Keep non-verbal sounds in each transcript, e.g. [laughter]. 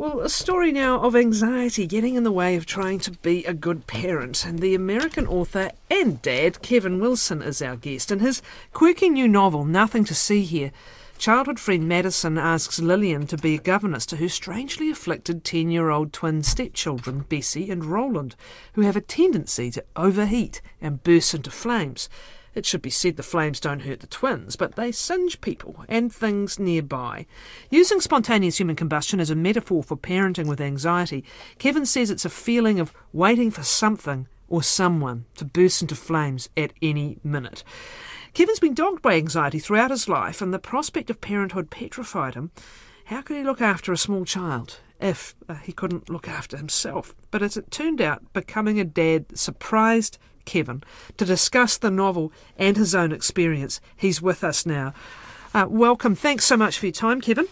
Well, a story now of anxiety getting in the way of trying to be a good parent. And the American author and dad, Kevin Wilson, is our guest. In his quirky new novel, Nothing to See Here, childhood friend Madison asks Lillian to be a governess to her strangely afflicted 10 year old twin stepchildren, Bessie and Roland, who have a tendency to overheat and burst into flames. It should be said the flames don't hurt the twins, but they singe people and things nearby. Using spontaneous human combustion as a metaphor for parenting with anxiety, Kevin says it's a feeling of waiting for something or someone to burst into flames at any minute. Kevin's been dogged by anxiety throughout his life, and the prospect of parenthood petrified him. How could he look after a small child if uh, he couldn't look after himself? But as it turned out, becoming a dad surprised Kevin to discuss the novel and his own experience. He's with us now. Uh, welcome. Thanks so much for your time, Kevin.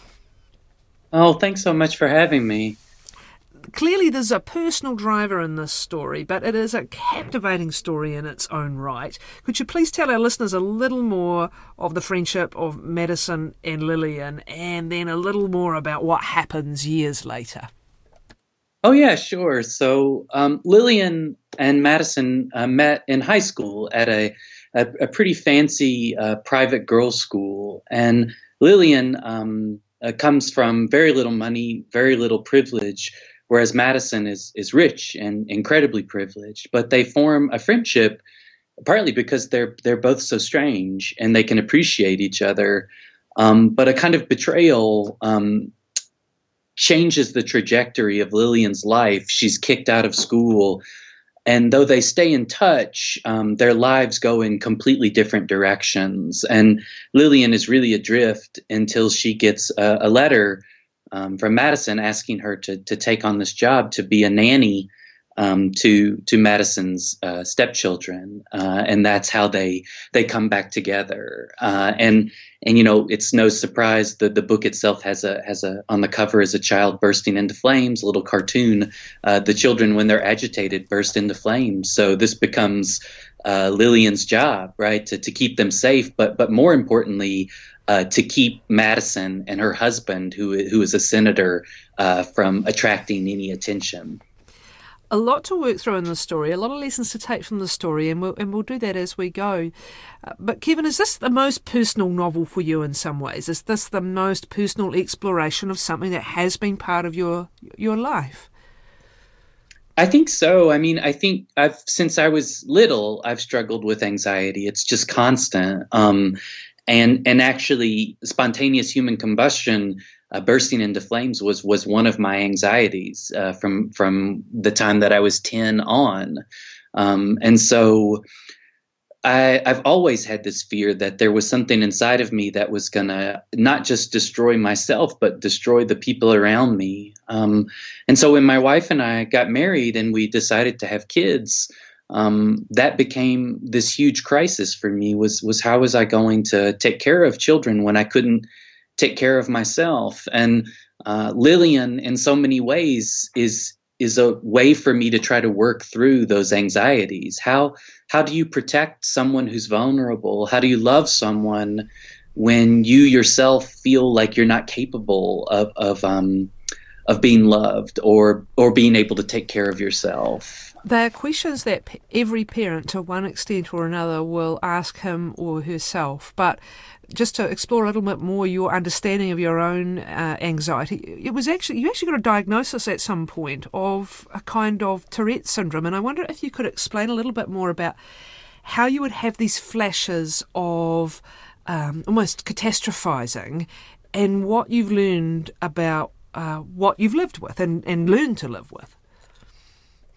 Oh, thanks so much for having me. Clearly, there's a personal driver in this story, but it is a captivating story in its own right. Could you please tell our listeners a little more of the friendship of Madison and Lillian, and then a little more about what happens years later? Oh yeah, sure. So um, Lillian and Madison uh, met in high school at a a, a pretty fancy uh, private girls' school, and Lillian um, uh, comes from very little money, very little privilege, whereas Madison is is rich and incredibly privileged. But they form a friendship partly because they're they're both so strange and they can appreciate each other. Um, but a kind of betrayal um, changes the trajectory of Lillian's life. She's kicked out of school. And though they stay in touch, um, their lives go in completely different directions. And Lillian is really adrift until she gets a, a letter um, from Madison asking her to, to take on this job to be a nanny um, to to Madison's uh, stepchildren, uh, and that's how they they come back together. Uh, and and you know it's no surprise that the book itself has a has a on the cover is a child bursting into flames, a little cartoon. Uh, the children, when they're agitated, burst into flames. So this becomes uh, Lillian's job, right, to to keep them safe, but but more importantly. Uh, to keep Madison and her husband, who who is a senator, from attracting any attention a lot to work through in the story, a lot of lessons to take from the story, and we'll, and we'll do that as we go. Uh, but, Kevin, is this the most personal novel for you in some ways? Is this the most personal exploration of something that has been part of your your life? I think so. I mean, I think I've since I was little, I've struggled with anxiety. It's just constant. Um, and and actually, spontaneous human combustion uh, bursting into flames was was one of my anxieties uh, from from the time that I was ten on, um, and so I, I've always had this fear that there was something inside of me that was gonna not just destroy myself but destroy the people around me. Um, and so when my wife and I got married and we decided to have kids. Um, that became this huge crisis for me was was how was I going to take care of children when I couldn't take care of myself. And uh, Lillian, in so many ways, is is a way for me to try to work through those anxieties. How how do you protect someone who's vulnerable? How do you love someone when you yourself feel like you're not capable of of um, of being loved or or being able to take care of yourself? They're questions that every parent, to one extent or another, will ask him or herself. But just to explore a little bit more your understanding of your own uh, anxiety, it was actually you actually got a diagnosis at some point of a kind of Tourette syndrome, and I wonder if you could explain a little bit more about how you would have these flashes of um, almost catastrophizing, and what you've learned about uh, what you've lived with and, and learned to live with.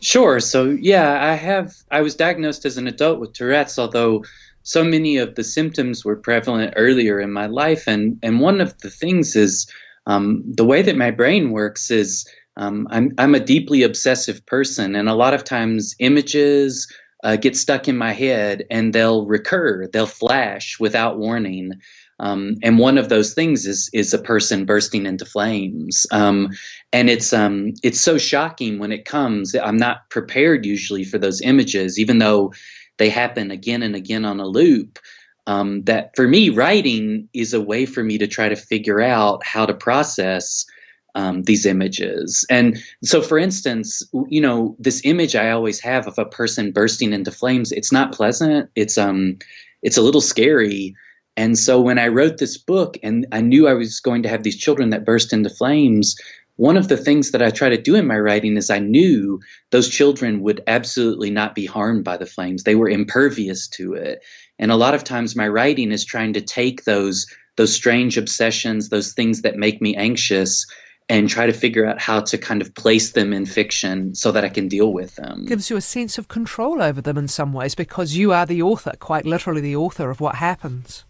Sure. So yeah, I have. I was diagnosed as an adult with Tourette's, although so many of the symptoms were prevalent earlier in my life, and and one of the things is um, the way that my brain works is um, I'm I'm a deeply obsessive person, and a lot of times images uh, get stuck in my head and they'll recur, they'll flash without warning. Um, and one of those things is is a person bursting into flames, um, and it's um, it's so shocking when it comes. I'm not prepared usually for those images, even though they happen again and again on a loop. Um, that for me, writing is a way for me to try to figure out how to process um, these images. And so, for instance, you know, this image I always have of a person bursting into flames. It's not pleasant. It's um, it's a little scary. And so when I wrote this book and I knew I was going to have these children that burst into flames, one of the things that I try to do in my writing is I knew those children would absolutely not be harmed by the flames. They were impervious to it. And a lot of times my writing is trying to take those those strange obsessions, those things that make me anxious and try to figure out how to kind of place them in fiction so that I can deal with them. Gives you a sense of control over them in some ways because you are the author, quite literally the author of what happens.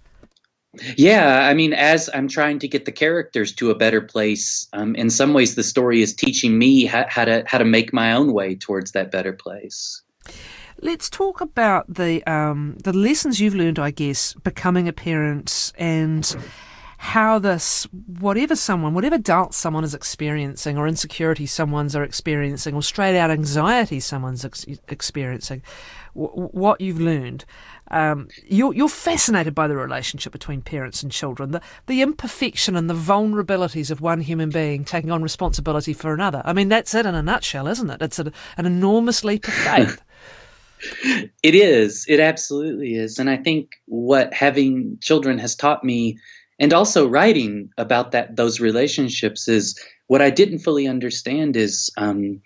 Yeah, I mean, as I'm trying to get the characters to a better place, um, in some ways, the story is teaching me how, how, to how to make my own way towards that better place. Let's talk about the um, the lessons you've learned, I guess, becoming a parent and how this, whatever someone, whatever doubt someone is experiencing, or insecurity someone's are experiencing, or straight out anxiety someone's ex- experiencing, w- what you've learned um, you're, you're fascinated by the relationship between parents and children, the, the imperfection and the vulnerabilities of one human being taking on responsibility for another. I mean, that's it in a nutshell, isn't it? It's a, an enormous leap of faith. [laughs] it is. It absolutely is. And I think what having children has taught me, and also writing about that those relationships, is what I didn't fully understand is. Um,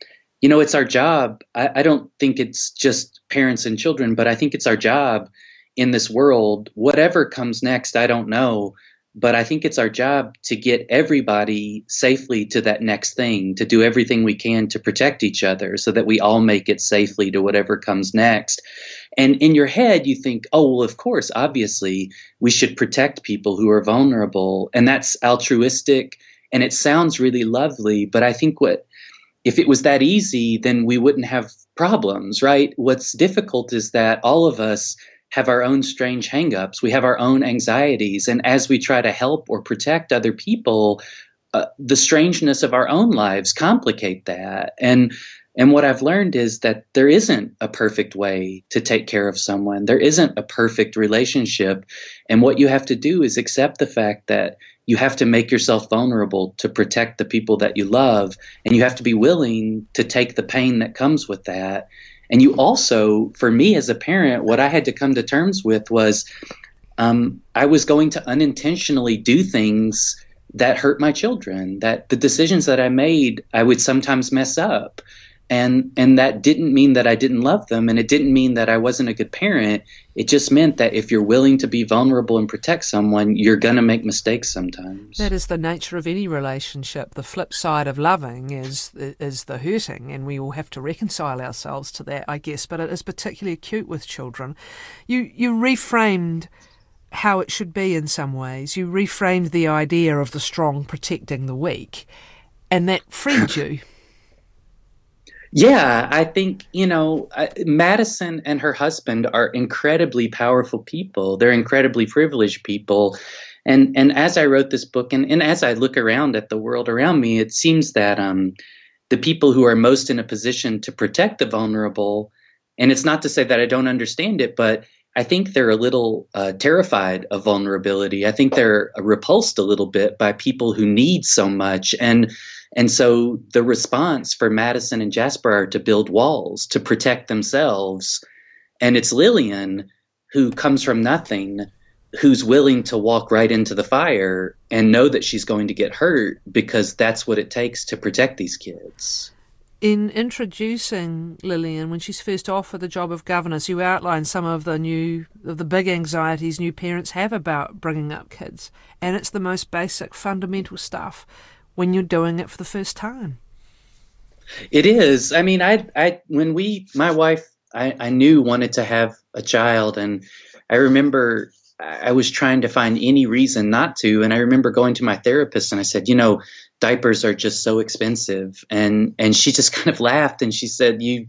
you know, it's our job. I, I, don't think it's just parents and children, but I think it's our job in this world. Whatever comes next, I don't know. But I think it's our job to get everybody safely to that next thing, to do everything we can to protect each other so that we all make it safely to whatever comes next. And in your head, you think, oh, well, of course, obviously, we should protect people who are vulnerable. And that's altruistic and it sounds really lovely. But I think what if it was that easy, then we wouldn't have problems, right? What's difficult is that all of us have our own strange hangups. We have our own anxieties. And as we try to help or protect other people, uh, the strangeness of our own lives complicate that. And and what I've learned is that there isn't a perfect way to take care of someone. There isn't a perfect relationship. And what you have to do is accept the fact that you have to make yourself vulnerable to protect the people that you love. And you have to be willing to take the pain that comes with that. And you also, for me as a parent, what I had to come to terms with was um, I was going to unintentionally do things that hurt my children, that the decisions that I made, I would sometimes mess up and and that didn't mean that I didn't love them and it didn't mean that I wasn't a good parent. It just meant that if you're willing to be vulnerable and protect someone you're going to make mistakes sometimes. That is the nature of any relationship. The flip side of loving is is the hurting and we all have to reconcile ourselves to that I guess. But it is particularly acute with children. You you reframed how it should be in some ways. You reframed the idea of the strong protecting the weak and that freed [laughs] you yeah, I think, you know, Madison and her husband are incredibly powerful people. They're incredibly privileged people. And and as I wrote this book and, and as I look around at the world around me, it seems that um, the people who are most in a position to protect the vulnerable, and it's not to say that I don't understand it, but I think they're a little uh, terrified of vulnerability. I think they're repulsed a little bit by people who need so much. And and so the response for Madison and Jasper are to build walls to protect themselves. And it's Lillian who comes from nothing, who's willing to walk right into the fire and know that she's going to get hurt because that's what it takes to protect these kids. In introducing Lillian, when she's first offered the job of governess, you outline some of the new, of the big anxieties new parents have about bringing up kids, and it's the most basic, fundamental stuff when you're doing it for the first time. It is. I mean, I, I, when we, my wife, I, I knew wanted to have a child, and I remember I was trying to find any reason not to. And I remember going to my therapist and I said, you know, diapers are just so expensive. And and she just [laughs] kind of laughed and she said, you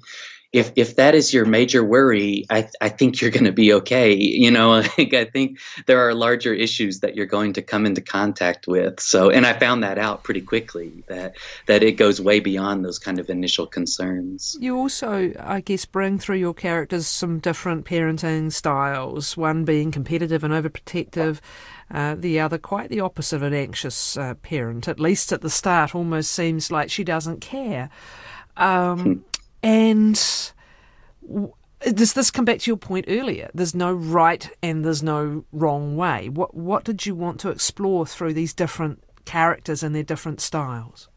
if if that is your major worry, I I think you're going to be okay. You know, [laughs] like I think there are larger issues that you're going to come into contact with. So, and I found that out pretty quickly that that it goes way beyond those kind of initial concerns. You also, I guess, bring through your characters some different parenting styles. One being competitive and overprotective. Uh, the other, quite the opposite, an anxious uh, parent. At least at the start, almost seems like she doesn't care. Um, hmm. And does this come back to your point earlier? There's no right and there's no wrong way. What what did you want to explore through these different characters and their different styles?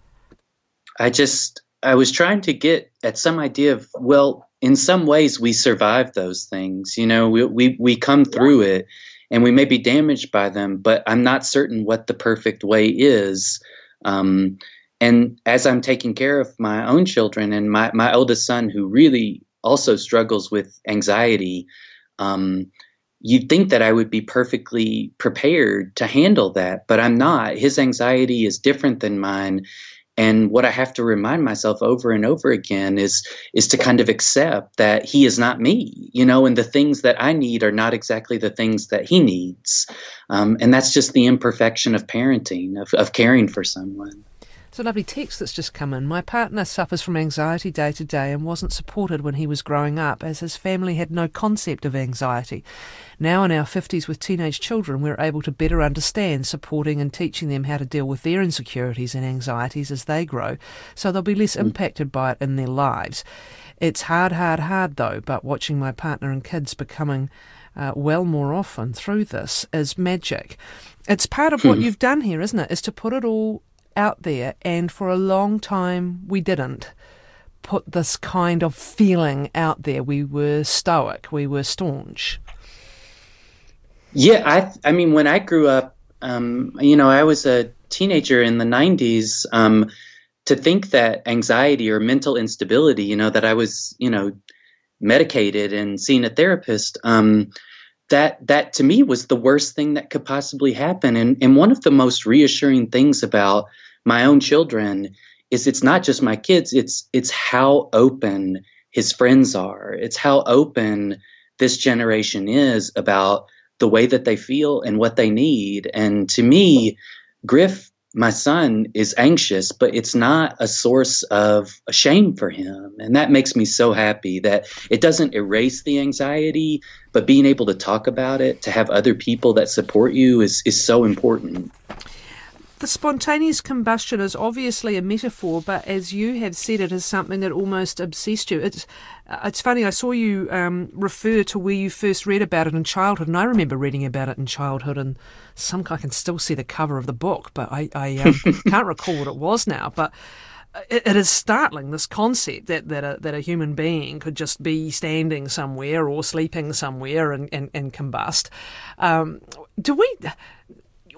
I just I was trying to get at some idea of well, in some ways we survive those things. You know, we we we come through it and we may be damaged by them, but I'm not certain what the perfect way is. Um, and as I'm taking care of my own children and my, my eldest son, who really also struggles with anxiety, um, you'd think that I would be perfectly prepared to handle that, but I'm not. His anxiety is different than mine. And what I have to remind myself over and over again is is to kind of accept that he is not me, you know, and the things that I need are not exactly the things that he needs. Um, and that's just the imperfection of parenting, of, of caring for someone. It's a lovely text that's just come in. My partner suffers from anxiety day to day and wasn't supported when he was growing up, as his family had no concept of anxiety. Now, in our 50s with teenage children, we're able to better understand supporting and teaching them how to deal with their insecurities and anxieties as they grow, so they'll be less mm. impacted by it in their lives. It's hard, hard, hard though, but watching my partner and kids becoming uh, well more often through this is magic. It's part of what hmm. you've done here, isn't it? Is to put it all out there, and for a long time we didn't put this kind of feeling out there. We were stoic, we were staunch. Yeah, I, I mean, when I grew up, um, you know, I was a teenager in the 90s. Um, to think that anxiety or mental instability, you know, that I was, you know, medicated and seeing a therapist, um, that that to me was the worst thing that could possibly happen. And and one of the most reassuring things about my own children is it's not just my kids it's it's how open his friends are. It's how open this generation is about the way that they feel and what they need. And to me griff my son is anxious but it's not a source of shame for him. And that makes me so happy that it doesn't erase the anxiety but being able to talk about it to have other people that support you is is so important the spontaneous combustion is obviously a metaphor, but as you have said, it is something that almost obsessed you. It's uh, it's funny. I saw you um, refer to where you first read about it in childhood, and I remember reading about it in childhood. And some I can still see the cover of the book, but I, I um, [laughs] can't recall what it was now. But uh, it, it is startling this concept that that a, that a human being could just be standing somewhere or sleeping somewhere and and, and combust. Um, do we?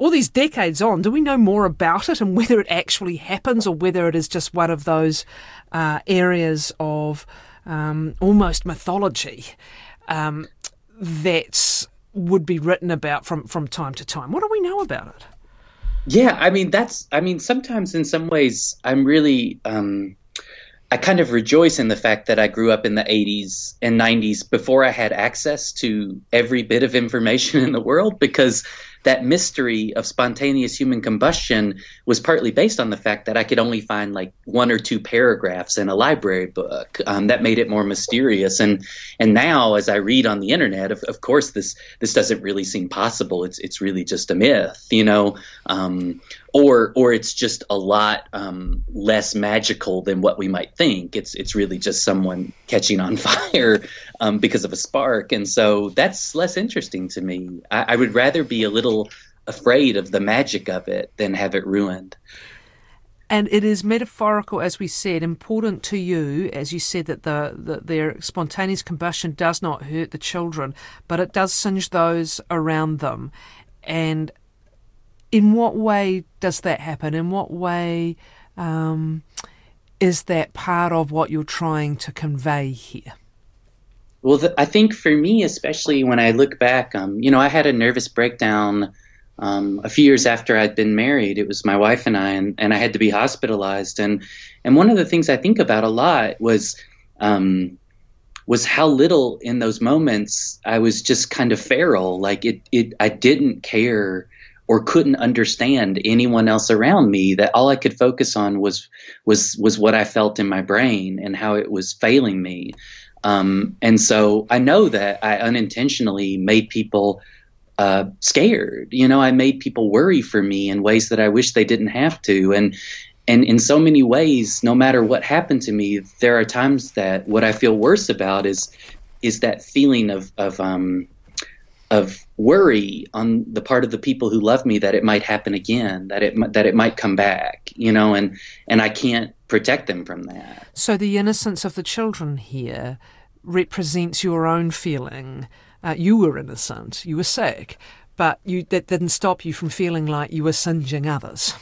All these decades on, do we know more about it and whether it actually happens or whether it is just one of those uh, areas of um, almost mythology um, that would be written about from, from time to time? What do we know about it? Yeah, I mean, that's, I mean, sometimes in some ways, I'm really. Um, I kind of rejoice in the fact that I grew up in the 80s and 90s before I had access to every bit of information [laughs] in the world because that mystery of spontaneous human combustion was partly based on the fact that I could only find like one or two paragraphs in a library book. Um, that made it more mysterious. And and now, as I read on the internet, of, of course, this this doesn't really seem possible. It's it's really just a myth, you know. Um, or or it's just a lot um, less magical than what we might think. It's it's really just someone catching on [laughs] fire um, because of a spark, and so that's less interesting to me. I, I, would rather be a little afraid of the magic of it than have it ruined. And it is metaphorical, as we said, important to you, as you said that the, the their spontaneous combustion does not hurt the children, but it does singe those around them. And in what way does that happen? In what way um, is that part of what you're trying to convey here? Well, the, I think for me, especially when I look back, um, you know, I had a nervous breakdown um, a few years after I'd been married. It was my wife and I, and, and I had to be hospitalized. And and one of the things I think about a lot was um, was how little in those moments I was just kind of feral. Like it, it I didn't care or couldn't understand anyone else around me that all I could focus on was was was what I felt in my brain and how it was failing me. Um, and so I know that I unintentionally made people uh, scared. You know, I made people worry for me in ways that I wish they didn't have to. And and in so many ways, no matter what happened to me, there are times that what I feel worse about is is that feeling of of um, of worry on the part of the people who love me that it might happen again, that it that it might come back, you know, and and I can't protect them from that. So the innocence of the children here represents your own feeling. Uh, you were innocent, you were sick, but you that didn't stop you from feeling like you were singeing others.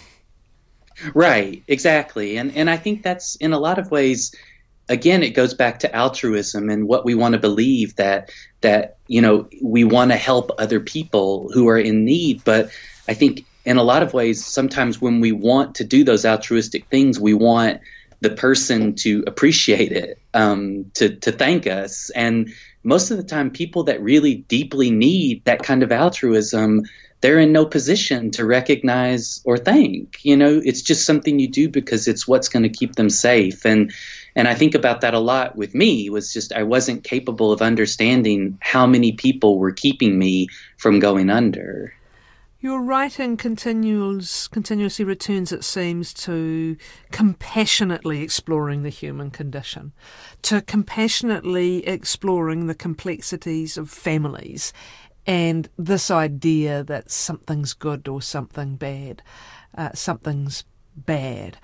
Right, exactly, and and I think that's in a lot of ways again it goes back to altruism and what we want to believe that that you know we want to help other people who are in need but i think in a lot of ways sometimes when we want to do those altruistic things we want the person to appreciate it um, to to thank us. And most of the time people that really deeply need that kind of altruism they're in no position to recognize or thank. You know it's just something you do because it's what's going to keep them safe. And and I think about that a lot with me was just I wasn't capable of understanding how many people were keeping me from going under. Your writing continues, continuously returns, it seems, to compassionately exploring the human condition, to compassionately exploring the complexities of families, and this idea that something's good or something bad, uh, something's bad.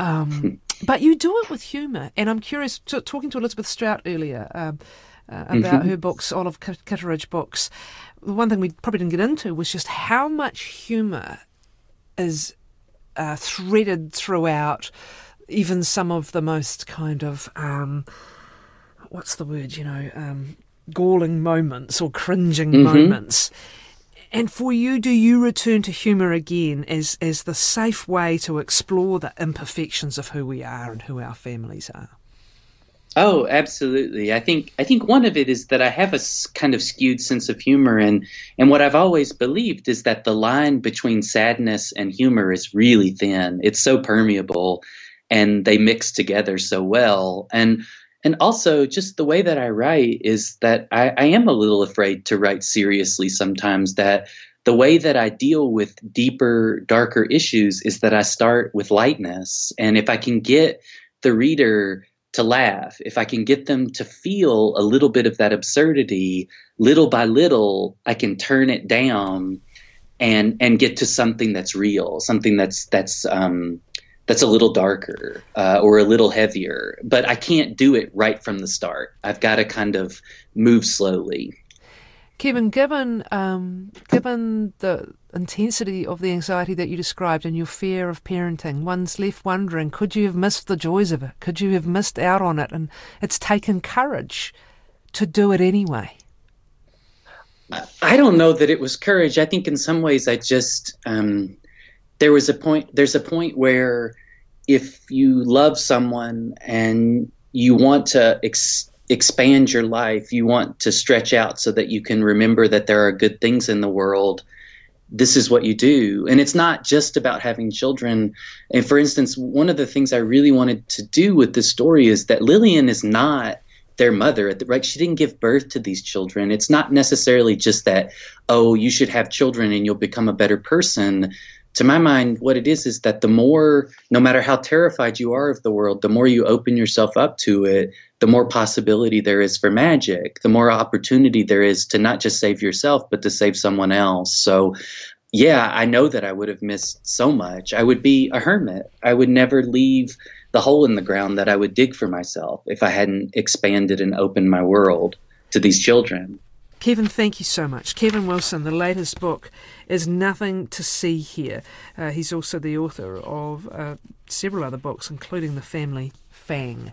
Um, [laughs] but you do it with humour, and I'm curious. T- talking to Elizabeth Strout earlier um, uh, about mm-hmm. her books, Olive Kitteridge books, the one thing we probably didn't get into was just how much humour is uh, threaded throughout even some of the most kind of um, what's the word? You know, um, galling moments or cringing mm-hmm. moments. And for you, do you return to humour again as, as the safe way to explore the imperfections of who we are and who our families are? Oh, absolutely. I think I think one of it is that I have a kind of skewed sense of humor, and and what I've always believed is that the line between sadness and humor is really thin. It's so permeable, and they mix together so well. And and also just the way that I write is that I, I, am a little afraid to write seriously sometimes. That the way that I deal with deeper, darker issues is that I start with lightness, and if I can get the reader to laugh, if I can get them to feel a little bit of that absurdity, little by little, I can turn it down and and get to something that's real, something that's that's um, that's a little darker uh, or a little heavier. But I can't do it right from the start. I've got to kind of move slowly. Kevin, given um, given the intensity of the anxiety that you described and your fear of parenting, one's left wondering: Could you have missed the joys of it? Could you have missed out on it? And it's taken courage to do it anyway. I don't know that it was courage. I think in some ways I just um, there was a point there's a point where if you love someone and you want to ex- expand your life you want to stretch out so that you can remember that there are good things in the world this is what you do. And it's not just about having children. And for instance one of the things i really wanted to do with this story is that lillian is not their mother right? She didn't give birth to these children. It's not necessarily just that oh you should have children and you'll become a better person. To my mind, what it is is that the more, no matter how terrified you are of the world, the more you open yourself up to it, the more possibility there is for magic, the more opportunity there is to not just save yourself, but to save someone else. So, yeah, I know that I would have missed so much. I would be a hermit. I would never leave the hole in the ground that I would dig for myself if I hadn't expanded and opened my world to these children. Kevin, thank you so much. Kevin Wilson, the latest book is Nothing to See Here. Uh, he's also the author of uh, several other books, including The Family Fang.